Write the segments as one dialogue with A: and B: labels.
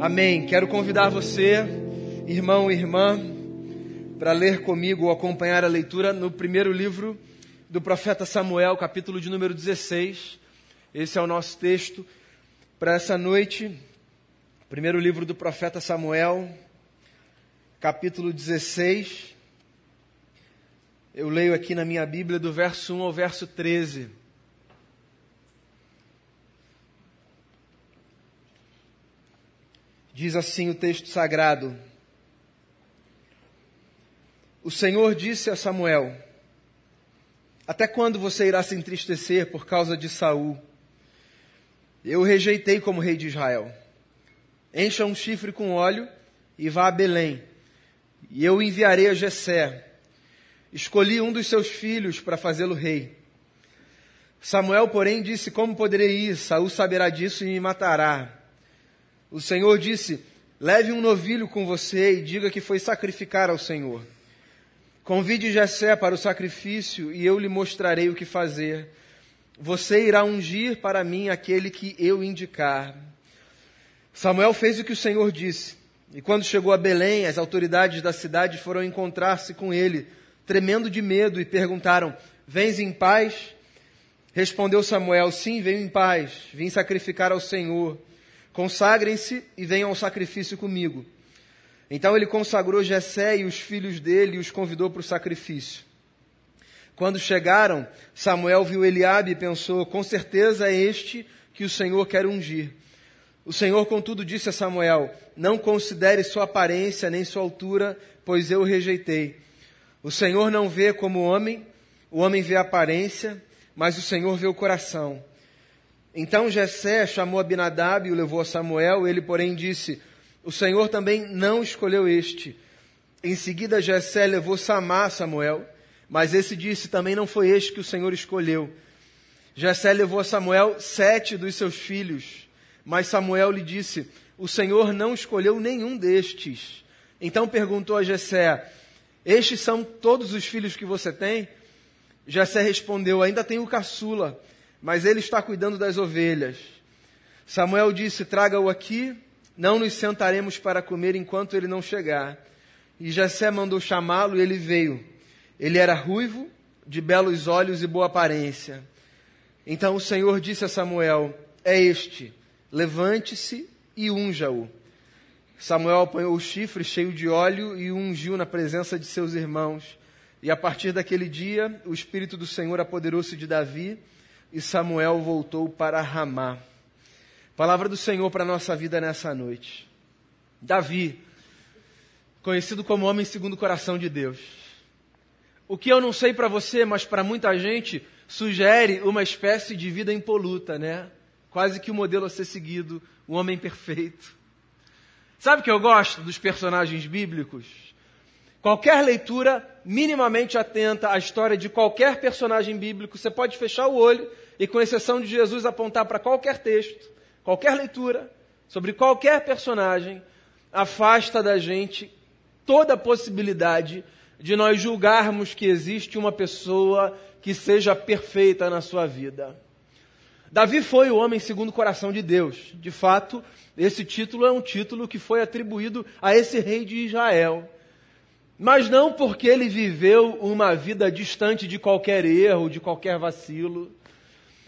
A: Amém. Quero convidar você, irmão e irmã, para ler comigo ou acompanhar a leitura no primeiro livro do profeta Samuel, capítulo de número 16. Esse é o nosso texto para essa noite. Primeiro livro do profeta Samuel, capítulo 16. Eu leio aqui na minha Bíblia do verso 1 ao verso 13. Diz assim o texto sagrado: O Senhor disse a Samuel: Até quando você irá se entristecer por causa de Saul? Eu o rejeitei como rei de Israel. Encha um chifre com óleo e vá a Belém, e eu enviarei a Jessé. Escolhi um dos seus filhos para fazê-lo rei. Samuel, porém, disse: Como poderei ir? Saul saberá disso e me matará. O Senhor disse: Leve um novilho com você e diga que foi sacrificar ao Senhor. Convide Jessé para o sacrifício e eu lhe mostrarei o que fazer. Você irá ungir para mim aquele que eu indicar. Samuel fez o que o Senhor disse. E quando chegou a Belém, as autoridades da cidade foram encontrar-se com ele, tremendo de medo, e perguntaram: Vens em paz? Respondeu Samuel: Sim, venho em paz. Vim sacrificar ao Senhor. Consagrem-se e venham ao sacrifício comigo. Então ele consagrou Jessé e os filhos dele e os convidou para o sacrifício. Quando chegaram, Samuel viu Eliabe e pensou: com certeza é este que o Senhor quer ungir. O Senhor, contudo, disse a Samuel: Não considere sua aparência nem sua altura, pois eu o rejeitei. O Senhor não vê como homem, o homem vê a aparência, mas o Senhor vê o coração. Então Jessé chamou Abinadab e o levou a Samuel, ele porém disse, o Senhor também não escolheu este. Em seguida Jessé levou Samá a Samuel, mas esse disse, também não foi este que o Senhor escolheu. Jessé levou a Samuel sete dos seus filhos, mas Samuel lhe disse, o Senhor não escolheu nenhum destes. Então perguntou a Jessé, estes são todos os filhos que você tem? Jessé respondeu, ainda tenho caçula, mas ele está cuidando das ovelhas. Samuel disse: Traga-o aqui, não nos sentaremos para comer enquanto ele não chegar. E Jessé mandou chamá-lo e ele veio. Ele era ruivo, de belos olhos e boa aparência. Então o Senhor disse a Samuel: É este, levante-se e unja-o. Samuel apanhou o chifre cheio de óleo e o ungiu na presença de seus irmãos. E a partir daquele dia, o Espírito do Senhor apoderou-se de Davi e Samuel voltou para Ramá. Palavra do Senhor para a nossa vida nessa noite. Davi, conhecido como homem segundo o coração de Deus. O que eu não sei para você, mas para muita gente, sugere uma espécie de vida impoluta, né? Quase que o modelo a ser seguido, o homem perfeito. Sabe o que eu gosto dos personagens bíblicos? Qualquer leitura minimamente atenta à história de qualquer personagem bíblico, você pode fechar o olho e, com exceção de Jesus, apontar para qualquer texto, qualquer leitura, sobre qualquer personagem, afasta da gente toda a possibilidade de nós julgarmos que existe uma pessoa que seja perfeita na sua vida. Davi foi o homem segundo o coração de Deus. De fato, esse título é um título que foi atribuído a esse rei de Israel mas não porque ele viveu uma vida distante de qualquer erro, de qualquer vacilo.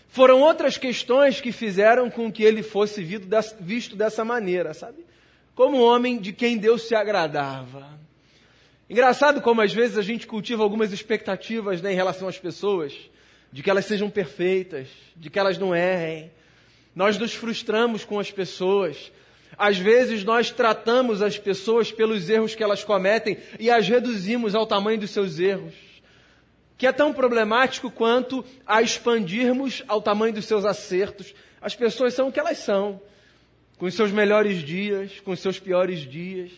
A: Foram outras questões que fizeram com que ele fosse visto dessa maneira, sabe? Como um homem de quem Deus se agradava. Engraçado como às vezes a gente cultiva algumas expectativas né, em relação às pessoas, de que elas sejam perfeitas, de que elas não errem. Nós nos frustramos com as pessoas, às vezes nós tratamos as pessoas pelos erros que elas cometem e as reduzimos ao tamanho dos seus erros, que é tão problemático quanto a expandirmos ao tamanho dos seus acertos. As pessoas são o que elas são, com os seus melhores dias, com os seus piores dias.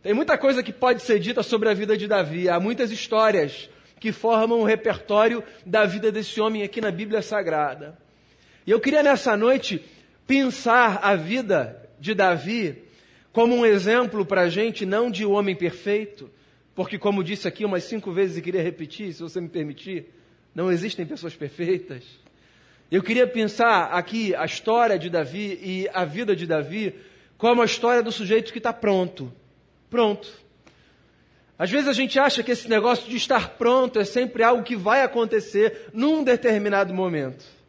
A: Tem muita coisa que pode ser dita sobre a vida de Davi, há muitas histórias que formam o repertório da vida desse homem aqui na Bíblia Sagrada. E eu queria nessa noite pensar a vida de Davi como um exemplo para a gente, não de um homem perfeito, porque, como disse aqui umas cinco vezes e queria repetir, se você me permitir, não existem pessoas perfeitas. Eu queria pensar aqui a história de Davi e a vida de Davi como a história do sujeito que está pronto. Pronto. Às vezes a gente acha que esse negócio de estar pronto é sempre algo que vai acontecer num determinado momento.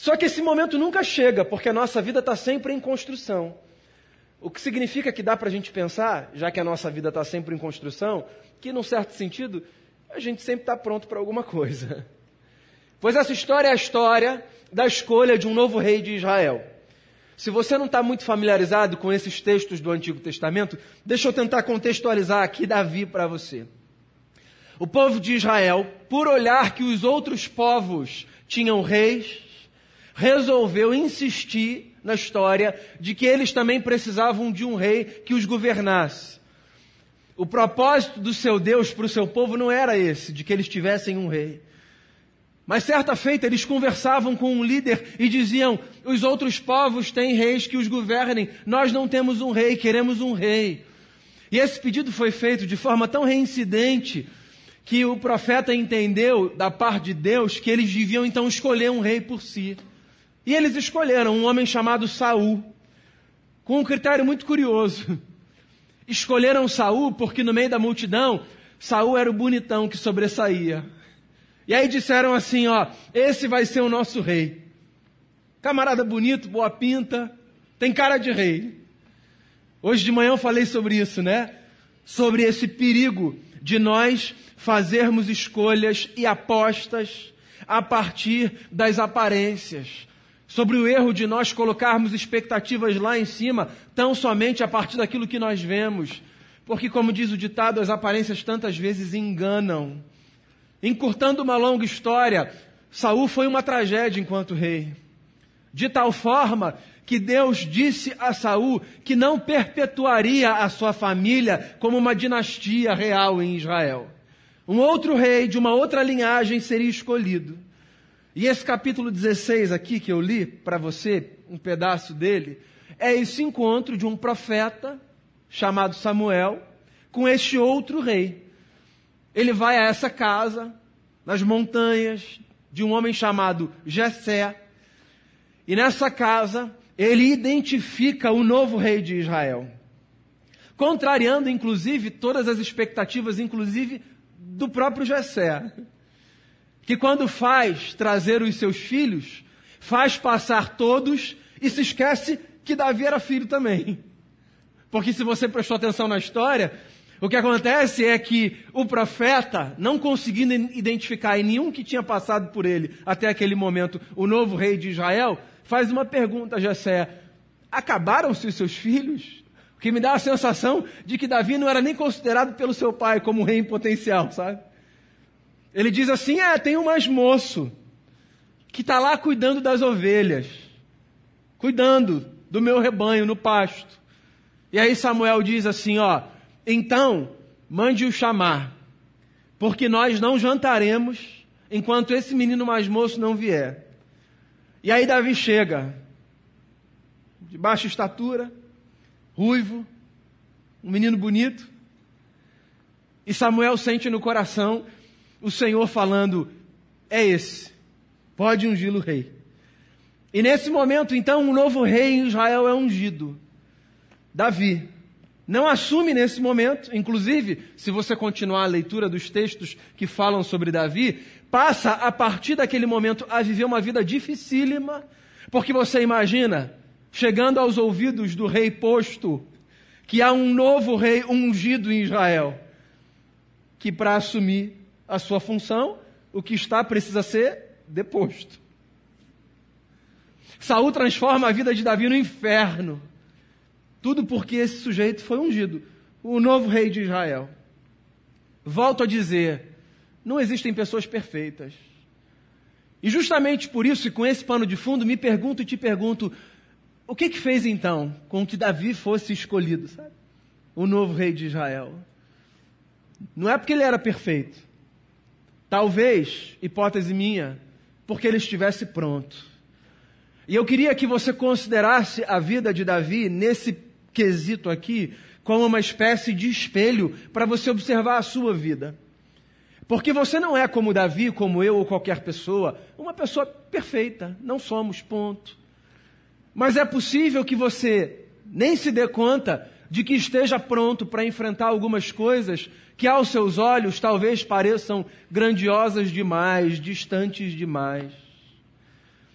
A: Só que esse momento nunca chega, porque a nossa vida está sempre em construção. O que significa que dá para a gente pensar, já que a nossa vida está sempre em construção, que num certo sentido, a gente sempre está pronto para alguma coisa. Pois essa história é a história da escolha de um novo rei de Israel. Se você não está muito familiarizado com esses textos do Antigo Testamento, deixa eu tentar contextualizar aqui Davi para você. O povo de Israel, por olhar que os outros povos tinham reis, resolveu insistir na história de que eles também precisavam de um rei que os governasse. O propósito do seu Deus para o seu povo não era esse, de que eles tivessem um rei. Mas certa feita eles conversavam com um líder e diziam: os outros povos têm reis que os governem, nós não temos um rei, queremos um rei. E esse pedido foi feito de forma tão reincidente que o profeta entendeu da parte de Deus que eles deviam então escolher um rei por si. E eles escolheram um homem chamado Saul, com um critério muito curioso. Escolheram Saul porque no meio da multidão, Saul era o bonitão que sobressaía. E aí disseram assim, ó, esse vai ser o nosso rei. Camarada bonito, boa pinta, tem cara de rei. Hoje de manhã eu falei sobre isso, né? Sobre esse perigo de nós fazermos escolhas e apostas a partir das aparências. Sobre o erro de nós colocarmos expectativas lá em cima, tão somente a partir daquilo que nós vemos. Porque, como diz o ditado, as aparências tantas vezes enganam. Encurtando uma longa história, Saul foi uma tragédia enquanto rei. De tal forma que Deus disse a Saul que não perpetuaria a sua família como uma dinastia real em Israel. Um outro rei de uma outra linhagem seria escolhido. E esse capítulo 16 aqui que eu li para você, um pedaço dele, é esse encontro de um profeta chamado Samuel com este outro rei. Ele vai a essa casa, nas montanhas, de um homem chamado Jessé. E nessa casa, ele identifica o novo rei de Israel. Contrariando, inclusive, todas as expectativas, inclusive do próprio Jessé. Que quando faz trazer os seus filhos, faz passar todos e se esquece que Davi era filho também. Porque se você prestou atenção na história, o que acontece é que o profeta, não conseguindo identificar em nenhum que tinha passado por ele até aquele momento o novo rei de Israel, faz uma pergunta a Jessé: acabaram-se os seus filhos? O que me dá a sensação de que Davi não era nem considerado pelo seu pai como rei em potencial, sabe? Ele diz assim: é, tem um mais moço que está lá cuidando das ovelhas, cuidando do meu rebanho no pasto. E aí Samuel diz assim: ó então, mande-o chamar, porque nós não jantaremos enquanto esse menino mais moço não vier. E aí Davi chega, de baixa estatura, ruivo, um menino bonito, e Samuel sente no coração o Senhor falando: é esse, pode ungir o rei. E nesse momento, então, um novo rei em Israel é ungido, Davi não assume nesse momento, inclusive, se você continuar a leitura dos textos que falam sobre Davi, passa a partir daquele momento a viver uma vida dificílima, porque você imagina, chegando aos ouvidos do rei posto, que há um novo rei ungido em Israel, que para assumir a sua função, o que está precisa ser deposto. Saul transforma a vida de Davi no inferno. Tudo porque esse sujeito foi ungido, o novo rei de Israel. Volto a dizer, não existem pessoas perfeitas. E justamente por isso, e com esse pano de fundo, me pergunto e te pergunto, o que que fez então com que Davi fosse escolhido, sabe? O novo rei de Israel. Não é porque ele era perfeito. Talvez, hipótese minha, porque ele estivesse pronto. E eu queria que você considerasse a vida de Davi nesse quesito aqui como uma espécie de espelho para você observar a sua vida. Porque você não é como Davi, como eu ou qualquer pessoa, uma pessoa perfeita, não somos, ponto. Mas é possível que você nem se dê conta de que esteja pronto para enfrentar algumas coisas que aos seus olhos talvez pareçam grandiosas demais, distantes demais.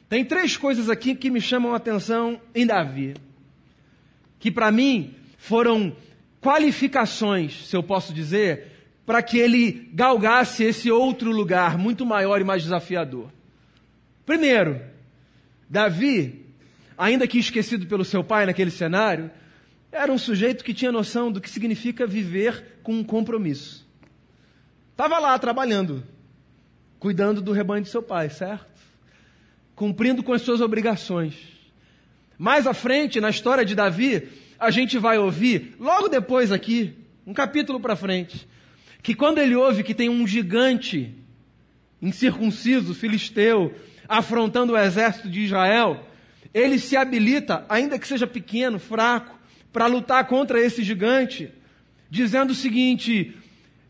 A: Tem três coisas aqui que me chamam a atenção em Davi, que para mim foram qualificações, se eu posso dizer, para que ele galgasse esse outro lugar muito maior e mais desafiador. Primeiro, Davi, ainda que esquecido pelo seu pai naquele cenário, era um sujeito que tinha noção do que significa viver com um compromisso. Estava lá trabalhando, cuidando do rebanho de seu pai, certo? Cumprindo com as suas obrigações. Mais à frente, na história de Davi, a gente vai ouvir, logo depois aqui, um capítulo para frente, que quando ele ouve que tem um gigante incircunciso, filisteu, afrontando o exército de Israel, ele se habilita, ainda que seja pequeno, fraco, para lutar contra esse gigante, dizendo o seguinte: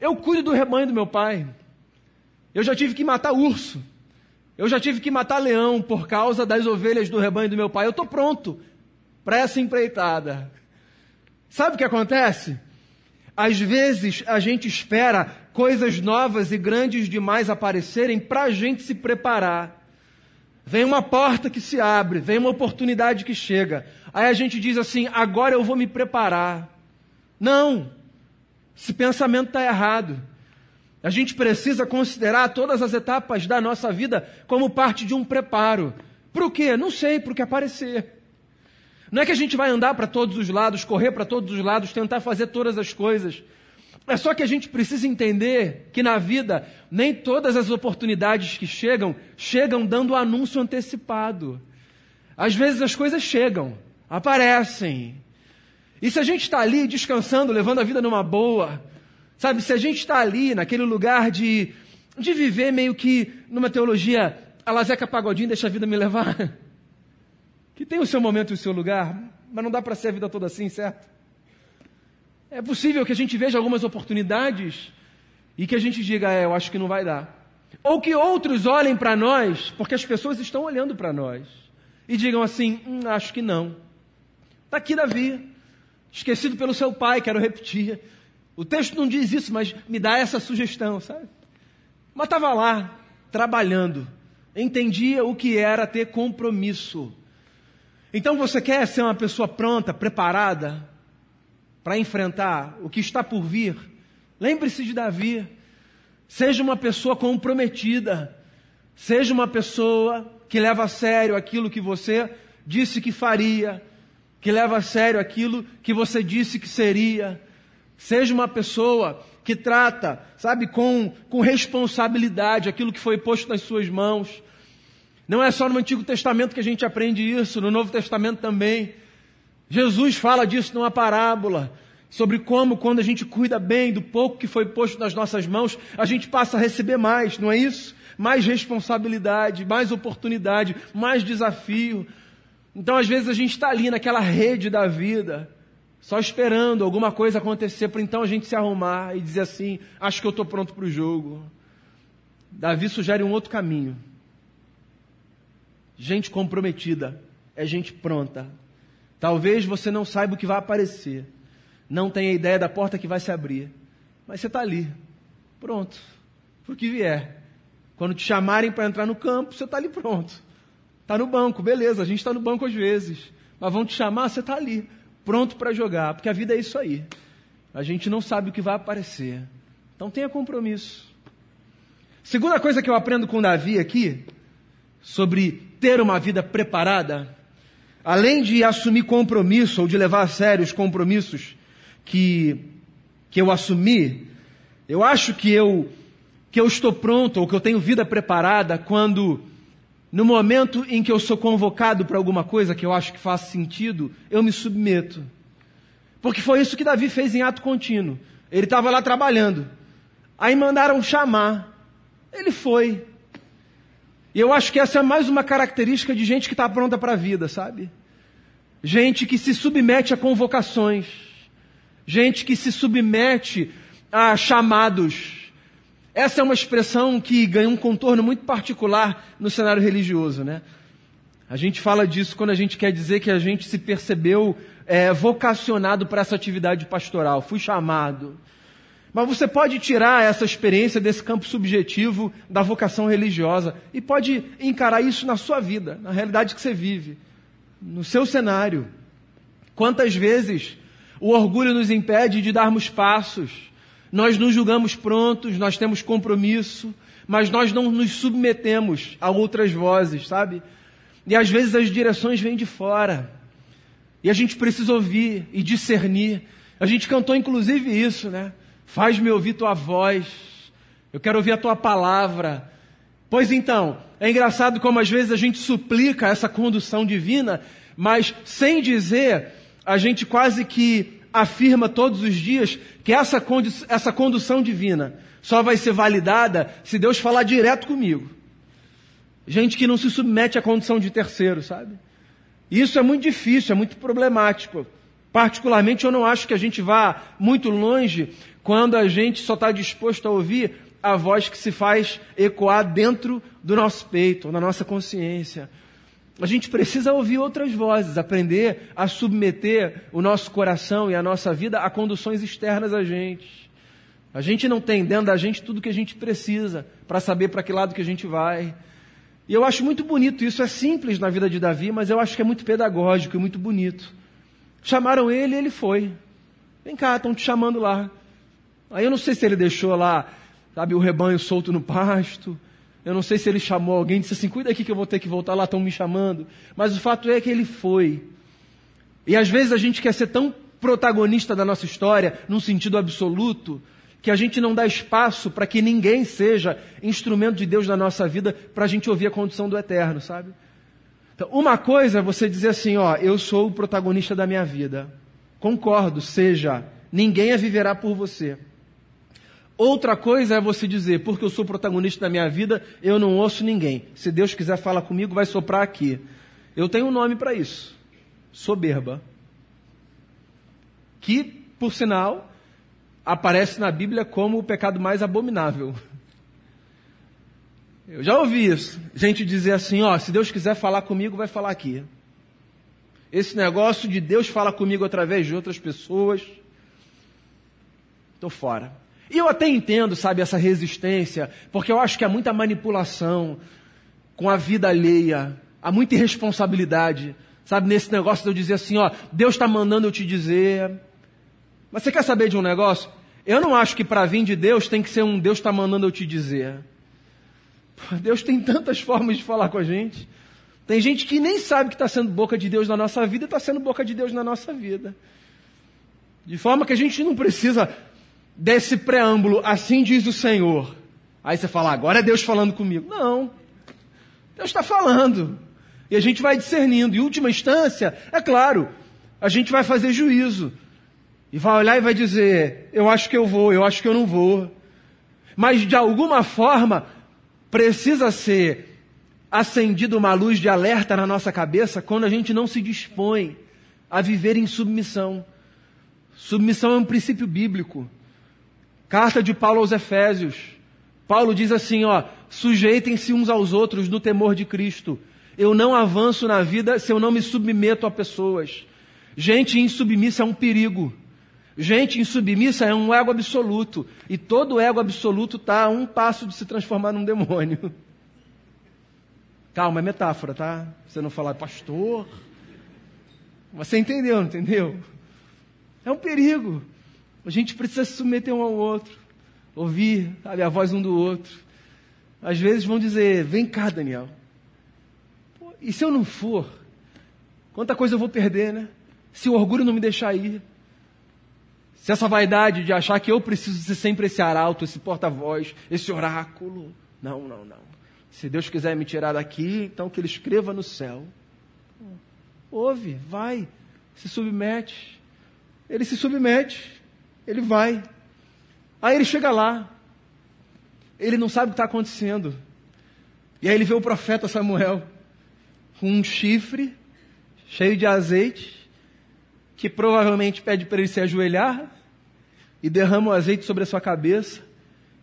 A: Eu cuido do rebanho do meu pai. Eu já tive que matar urso. Eu já tive que matar leão por causa das ovelhas do rebanho do meu pai. Eu estou pronto para essa empreitada. Sabe o que acontece? Às vezes a gente espera coisas novas e grandes demais aparecerem para a gente se preparar. Vem uma porta que se abre, vem uma oportunidade que chega. Aí a gente diz assim: agora eu vou me preparar. Não, esse pensamento está errado. A gente precisa considerar todas as etapas da nossa vida como parte de um preparo. Para o quê? Não sei, para o que aparecer. Não é que a gente vai andar para todos os lados, correr para todos os lados, tentar fazer todas as coisas. É só que a gente precisa entender que na vida nem todas as oportunidades que chegam chegam dando anúncio antecipado. Às vezes as coisas chegam, aparecem. E se a gente está ali descansando, levando a vida numa boa, sabe? Se a gente está ali naquele lugar de, de viver meio que numa teologia, a Lazeca Pagodinho deixa a vida me levar, que tem o seu momento e o seu lugar, mas não dá para ser a vida toda assim, certo? É possível que a gente veja algumas oportunidades e que a gente diga, é, eu acho que não vai dar. Ou que outros olhem para nós, porque as pessoas estão olhando para nós, e digam assim: hum, acho que não. Está aqui Davi, esquecido pelo seu pai, quero repetir. O texto não diz isso, mas me dá essa sugestão, sabe? Mas estava lá, trabalhando, entendia o que era ter compromisso. Então você quer ser uma pessoa pronta, preparada? Para enfrentar o que está por vir, lembre-se de Davi. Seja uma pessoa comprometida. Seja uma pessoa que leva a sério aquilo que você disse que faria, que leva a sério aquilo que você disse que seria. Seja uma pessoa que trata, sabe, com, com responsabilidade aquilo que foi posto nas suas mãos. Não é só no Antigo Testamento que a gente aprende isso, no Novo Testamento também. Jesus fala disso numa parábola, sobre como, quando a gente cuida bem do pouco que foi posto nas nossas mãos, a gente passa a receber mais, não é isso? Mais responsabilidade, mais oportunidade, mais desafio. Então, às vezes, a gente está ali naquela rede da vida, só esperando alguma coisa acontecer, para então a gente se arrumar e dizer assim: acho que eu estou pronto para o jogo. Davi sugere um outro caminho. Gente comprometida é gente pronta. Talvez você não saiba o que vai aparecer. Não tenha ideia da porta que vai se abrir. Mas você está ali. Pronto. Por que vier. Quando te chamarem para entrar no campo, você está ali pronto. Está no banco, beleza. A gente está no banco às vezes. Mas vão te chamar, você está ali. Pronto para jogar. Porque a vida é isso aí. A gente não sabe o que vai aparecer. Então tenha compromisso. Segunda coisa que eu aprendo com Davi aqui, sobre ter uma vida preparada, além de assumir compromisso ou de levar a sério os compromissos que, que eu assumi, eu acho que eu, que eu estou pronto ou que eu tenho vida preparada quando, no momento em que eu sou convocado para alguma coisa que eu acho que faz sentido, eu me submeto. Porque foi isso que Davi fez em ato contínuo. Ele estava lá trabalhando. Aí mandaram chamar. Ele foi. E eu acho que essa é mais uma característica de gente que está pronta para a vida, sabe? Gente que se submete a convocações. Gente que se submete a chamados. Essa é uma expressão que ganha um contorno muito particular no cenário religioso, né? A gente fala disso quando a gente quer dizer que a gente se percebeu é, vocacionado para essa atividade pastoral, fui chamado. Mas você pode tirar essa experiência desse campo subjetivo da vocação religiosa e pode encarar isso na sua vida, na realidade que você vive, no seu cenário. Quantas vezes o orgulho nos impede de darmos passos, nós nos julgamos prontos, nós temos compromisso, mas nós não nos submetemos a outras vozes, sabe? E às vezes as direções vêm de fora. E a gente precisa ouvir e discernir. A gente cantou inclusive isso, né? Faz-me ouvir tua voz. Eu quero ouvir a tua palavra. Pois então, é engraçado como às vezes a gente suplica essa condução divina, mas sem dizer, a gente quase que afirma todos os dias que essa, essa condução divina só vai ser validada se Deus falar direto comigo. Gente que não se submete à condição de terceiro, sabe? Isso é muito difícil, é muito problemático. Particularmente, eu não acho que a gente vá muito longe quando a gente só está disposto a ouvir a voz que se faz ecoar dentro do nosso peito, na nossa consciência. A gente precisa ouvir outras vozes, aprender a submeter o nosso coração e a nossa vida a conduções externas a gente. A gente não tem dentro da gente tudo que a gente precisa para saber para que lado que a gente vai. E eu acho muito bonito isso, é simples na vida de Davi, mas eu acho que é muito pedagógico e muito bonito. Chamaram ele e ele foi. Vem cá, estão te chamando lá. Aí eu não sei se ele deixou lá, sabe, o rebanho solto no pasto. Eu não sei se ele chamou alguém disse assim: cuida aqui que eu vou ter que voltar lá, estão me chamando. Mas o fato é que ele foi. E às vezes a gente quer ser tão protagonista da nossa história, num sentido absoluto, que a gente não dá espaço para que ninguém seja instrumento de Deus na nossa vida para a gente ouvir a condição do eterno, sabe? Então, uma coisa é você dizer assim, ó, eu sou o protagonista da minha vida. Concordo, seja, ninguém a viverá por você. Outra coisa é você dizer, porque eu sou protagonista da minha vida, eu não ouço ninguém. Se Deus quiser falar comigo, vai soprar aqui. Eu tenho um nome para isso: soberba. Que, por sinal, aparece na Bíblia como o pecado mais abominável. Eu já ouvi isso. Gente dizer assim, ó, se Deus quiser falar comigo, vai falar aqui. Esse negócio de Deus fala comigo através de outras pessoas, estou fora. E eu até entendo, sabe, essa resistência, porque eu acho que há muita manipulação com a vida alheia, há muita irresponsabilidade, sabe, nesse negócio de eu dizer assim, ó, Deus está mandando eu te dizer, mas você quer saber de um negócio? Eu não acho que para vir de Deus tem que ser um Deus está mandando eu te dizer. Deus tem tantas formas de falar com a gente. Tem gente que nem sabe que está sendo boca de Deus na nossa vida está sendo boca de Deus na nossa vida. De forma que a gente não precisa desse preâmbulo, assim diz o Senhor. Aí você fala, agora é Deus falando comigo. Não. Deus está falando. E a gente vai discernindo. Em última instância, é claro, a gente vai fazer juízo. E vai olhar e vai dizer: Eu acho que eu vou, eu acho que eu não vou. Mas de alguma forma, precisa ser acendida uma luz de alerta na nossa cabeça quando a gente não se dispõe a viver em submissão. Submissão é um princípio bíblico. Carta de Paulo aos Efésios. Paulo diz assim, ó, sujeitem-se uns aos outros no temor de Cristo. Eu não avanço na vida se eu não me submeto a pessoas. Gente insubmissa é um perigo. Gente insubmissa é um ego absoluto. E todo ego absoluto está a um passo de se transformar num demônio. Calma, é metáfora, tá? Você não falar, pastor. Você entendeu, não entendeu? É um perigo. A gente precisa se submeter um ao outro. Ouvir sabe, a voz um do outro. Às vezes vão dizer, vem cá, Daniel. Pô, e se eu não for? Quanta coisa eu vou perder, né? Se o orgulho não me deixar ir. Se essa vaidade de achar que eu preciso ser sempre esse arauto, esse porta-voz, esse oráculo. Não, não, não. Se Deus quiser me tirar daqui, então que Ele escreva no céu. Ouve, vai, se submete. Ele se submete, ele vai. Aí ele chega lá, ele não sabe o que está acontecendo. E aí ele vê o profeta Samuel com um chifre cheio de azeite, que provavelmente pede para ele se ajoelhar, e derrama o azeite sobre a sua cabeça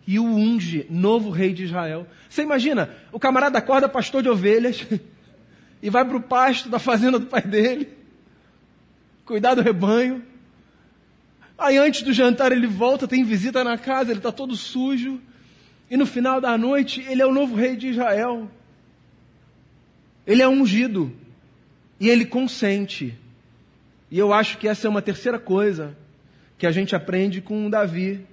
A: e o unge, novo rei de Israel. Você imagina, o camarada acorda pastor de ovelhas e vai para o pasto da fazenda do pai dele. cuidar do rebanho. Aí antes do jantar ele volta, tem visita na casa, ele está todo sujo. E no final da noite ele é o novo rei de Israel. Ele é ungido. E ele consente. E eu acho que essa é uma terceira coisa que a gente aprende com Davi.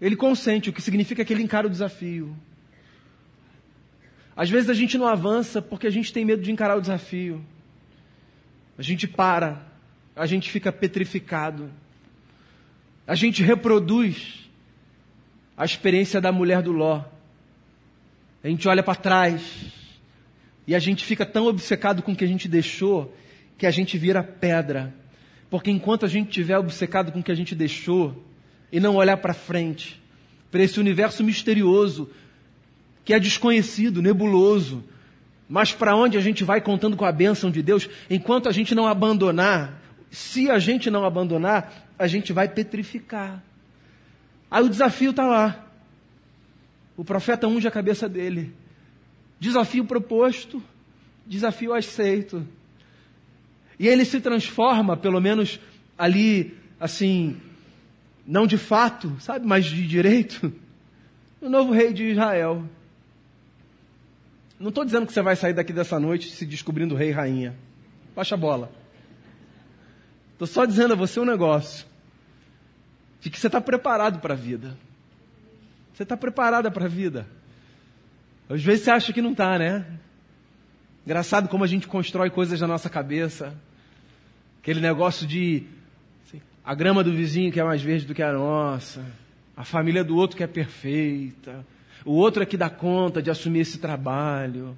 A: Ele consente, o que significa que ele encara o desafio. Às vezes a gente não avança porque a gente tem medo de encarar o desafio. A gente para, a gente fica petrificado. A gente reproduz a experiência da mulher do Ló. A gente olha para trás e a gente fica tão obcecado com o que a gente deixou que a gente vira pedra. Porque enquanto a gente estiver obcecado com o que a gente deixou e não olhar para frente, para esse universo misterioso que é desconhecido, nebuloso, mas para onde a gente vai contando com a bênção de Deus, enquanto a gente não abandonar, se a gente não abandonar, a gente vai petrificar. Aí o desafio está lá. O profeta unge a cabeça dele. Desafio proposto, desafio aceito. E ele se transforma, pelo menos ali, assim, não de fato, sabe, mas de direito, no novo rei de Israel. Não estou dizendo que você vai sair daqui dessa noite se descobrindo rei e rainha. Baixa a bola. Estou só dizendo a você um negócio. De que você está preparado para a vida. Você está preparada para a vida. Às vezes você acha que não está, né? Engraçado como a gente constrói coisas na nossa cabeça. Aquele negócio de a grama do vizinho que é mais verde do que a nossa. A família do outro que é perfeita o outro é que dá conta de assumir esse trabalho.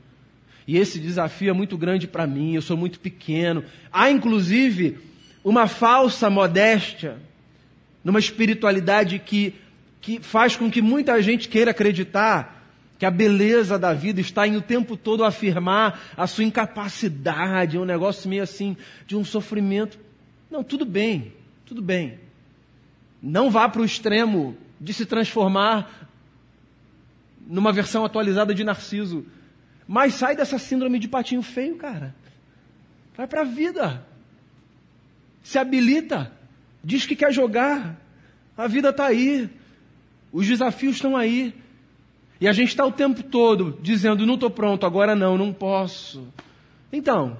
A: E esse desafio é muito grande para mim, eu sou muito pequeno. Há, inclusive, uma falsa modéstia numa espiritualidade que, que faz com que muita gente queira acreditar que a beleza da vida está em o tempo todo afirmar a sua incapacidade, é um negócio meio assim, de um sofrimento. Não, tudo bem, tudo bem. Não vá para o extremo de se transformar numa versão atualizada de Narciso. Mas sai dessa síndrome de patinho feio, cara. Vai para a vida. Se habilita. Diz que quer jogar. A vida está aí. Os desafios estão aí. E a gente está o tempo todo dizendo: não estou pronto, agora não, não posso. Então,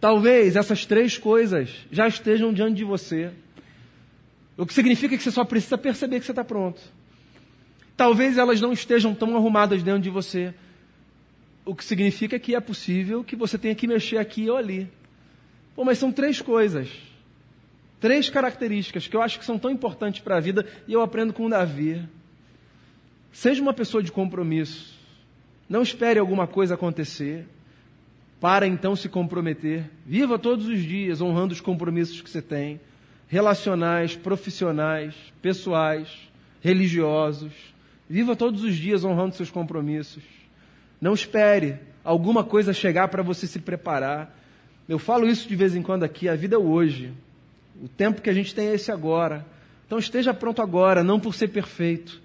A: talvez essas três coisas já estejam diante de você. O que significa que você só precisa perceber que você está pronto. Talvez elas não estejam tão arrumadas dentro de você. O que significa que é possível que você tenha que mexer aqui ou ali. Pô, mas são três coisas. Três características que eu acho que são tão importantes para a vida e eu aprendo com o Davi. Seja uma pessoa de compromisso. Não espere alguma coisa acontecer para então se comprometer. Viva todos os dias honrando os compromissos que você tem, relacionais, profissionais, pessoais, religiosos. Viva todos os dias honrando seus compromissos. Não espere alguma coisa chegar para você se preparar. Eu falo isso de vez em quando aqui, a vida é hoje. O tempo que a gente tem é esse agora. Então esteja pronto agora, não por ser perfeito,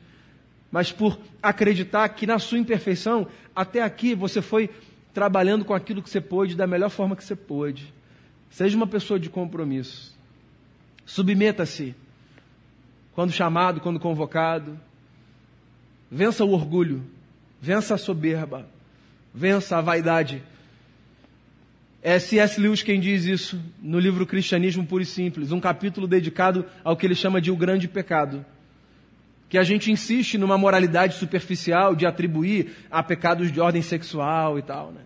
A: mas por acreditar que na sua imperfeição, até aqui você foi trabalhando com aquilo que você pôde da melhor forma que você pôde. Seja uma pessoa de compromisso. Submeta-se quando chamado, quando convocado. Vença o orgulho, vença a soberba, vença a vaidade. É C.S. Lewis quem diz isso no livro Cristianismo Puro e Simples, um capítulo dedicado ao que ele chama de o grande pecado. Que a gente insiste numa moralidade superficial de atribuir a pecados de ordem sexual e tal. Né?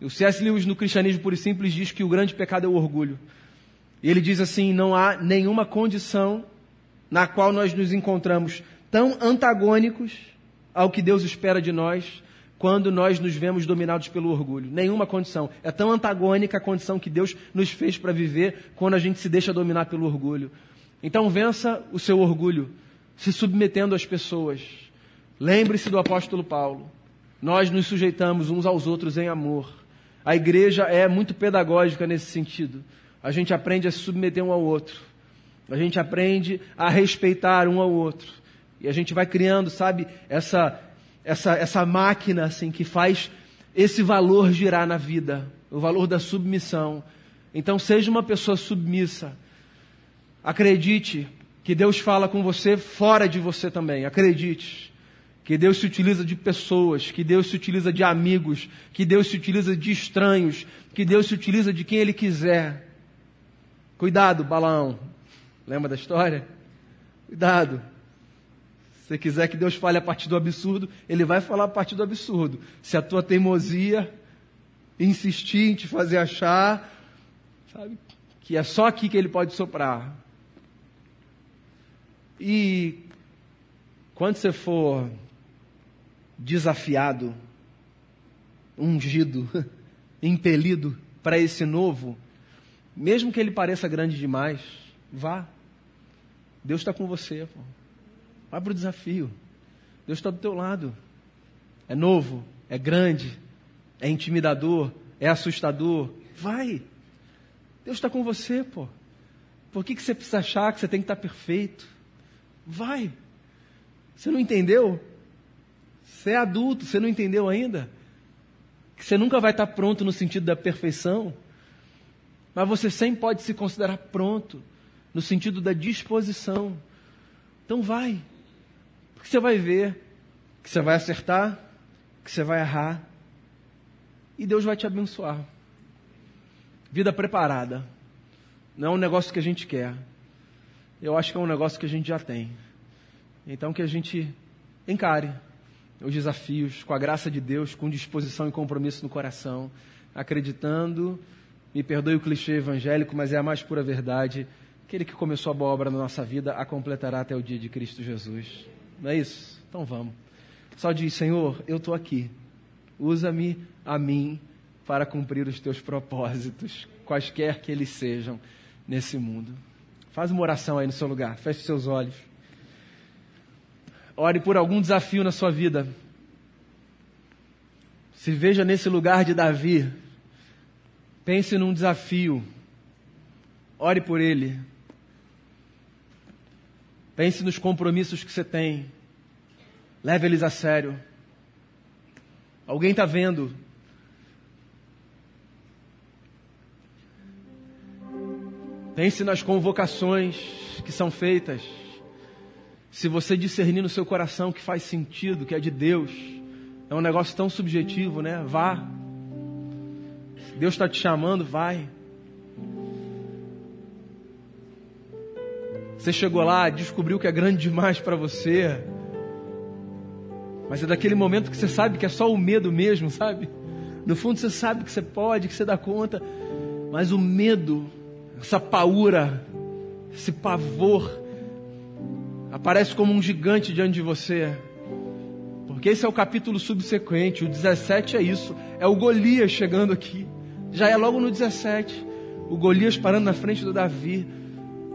A: O C.S. Lewis no Cristianismo Puro e Simples diz que o grande pecado é o orgulho. E ele diz assim: não há nenhuma condição na qual nós nos encontramos tão antagônicos ao que Deus espera de nós quando nós nos vemos dominados pelo orgulho. Nenhuma condição. É tão antagônica a condição que Deus nos fez para viver quando a gente se deixa dominar pelo orgulho. Então vença o seu orgulho, se submetendo às pessoas. Lembre-se do apóstolo Paulo. Nós nos sujeitamos uns aos outros em amor. A igreja é muito pedagógica nesse sentido. A gente aprende a se submeter um ao outro. A gente aprende a respeitar um ao outro. E a gente vai criando, sabe, essa, essa, essa máquina assim que faz esse valor girar na vida, o valor da submissão. Então seja uma pessoa submissa. Acredite que Deus fala com você fora de você também. Acredite que Deus se utiliza de pessoas, que Deus se utiliza de amigos, que Deus se utiliza de estranhos, que Deus se utiliza de quem Ele quiser. Cuidado, Balaão. Lembra da história? Cuidado. Se quiser que Deus fale a partir do absurdo, Ele vai falar a partir do absurdo. Se a tua teimosia insistir em te fazer achar, sabe, que é só aqui que Ele pode soprar. E quando você for desafiado, ungido, impelido para esse novo, mesmo que ele pareça grande demais, vá. Deus está com você. Pô. Vai para o desafio. Deus está do teu lado. É novo, é grande, é intimidador, é assustador. Vai. Deus está com você, pô. Por que, que você precisa achar que você tem que estar perfeito? Vai. Você não entendeu? Você é adulto, você não entendeu ainda? Que você nunca vai estar pronto no sentido da perfeição, mas você sempre pode se considerar pronto no sentido da disposição. Então vai. Porque você vai ver que você vai acertar, que você vai errar, e Deus vai te abençoar. Vida preparada. Não é um negócio que a gente quer. Eu acho que é um negócio que a gente já tem. Então que a gente encare os desafios com a graça de Deus, com disposição e compromisso no coração, acreditando, me perdoe o clichê evangélico, mas é a mais pura verdade, aquele que começou a boa obra na nossa vida a completará até o dia de Cristo Jesus. Não é isso? Então vamos. Só diz, Senhor, eu estou aqui. Usa-me a mim para cumprir os teus propósitos, quaisquer que eles sejam nesse mundo. Faz uma oração aí no seu lugar, feche seus olhos. Ore por algum desafio na sua vida. Se veja nesse lugar de Davi. Pense num desafio. Ore por ele. Pense nos compromissos que você tem. Leve eles a sério. Alguém está vendo. Pense nas convocações que são feitas. Se você discernir no seu coração que faz sentido, que é de Deus, é um negócio tão subjetivo, né? Vá. Deus está te chamando, vai. Você chegou lá, descobriu que é grande demais para você. Mas é daquele momento que você sabe que é só o medo mesmo, sabe? No fundo você sabe que você pode, que você dá conta. Mas o medo, essa paura, esse pavor, aparece como um gigante diante de você. Porque esse é o capítulo subsequente, o 17 é isso, é o Golias chegando aqui. Já é logo no 17, o Golias parando na frente do Davi.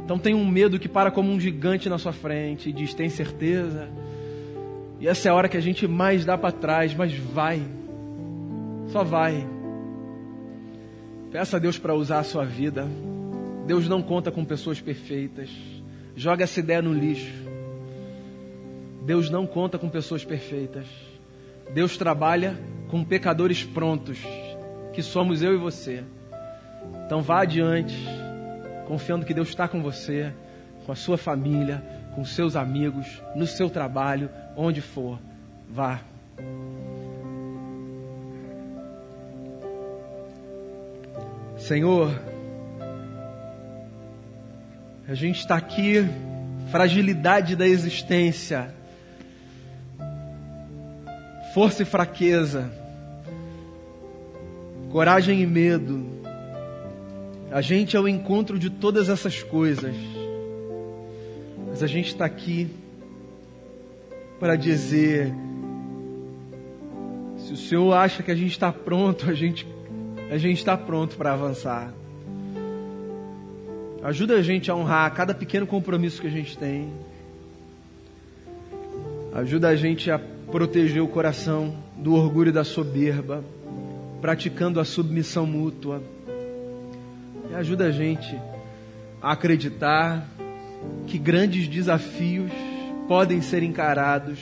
A: Então tem um medo que para como um gigante na sua frente e diz: tem certeza? E essa é a hora que a gente mais dá para trás, mas vai. Só vai. Peça a Deus para usar a sua vida. Deus não conta com pessoas perfeitas. Joga essa ideia no lixo. Deus não conta com pessoas perfeitas. Deus trabalha com pecadores prontos, que somos eu e você. Então vá adiante, confiando que Deus está com você, com a sua família, com seus amigos, no seu trabalho, onde for. Vá. Senhor, a gente está aqui, fragilidade da existência força e fraqueza, coragem e medo. A gente é o encontro de todas essas coisas. Mas a gente está aqui para dizer: se o Senhor acha que a gente está pronto, a gente a gente está pronto para avançar. Ajuda a gente a honrar cada pequeno compromisso que a gente tem. Ajuda a gente a proteger o coração do orgulho e da soberba, praticando a submissão mútua. E ajuda a gente a acreditar que grandes desafios podem ser encarados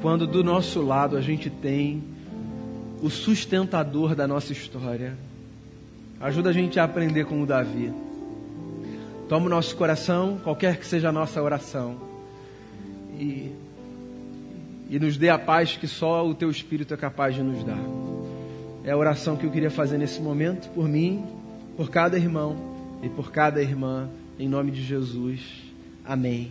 A: quando do nosso lado a gente tem o sustentador da nossa história, Ajuda a gente a aprender com o Davi. Toma o nosso coração, qualquer que seja a nossa oração, e, e nos dê a paz que só o Teu Espírito é capaz de nos dar. É a oração que eu queria fazer nesse momento, por mim, por cada irmão e por cada irmã, em nome de Jesus. Amém.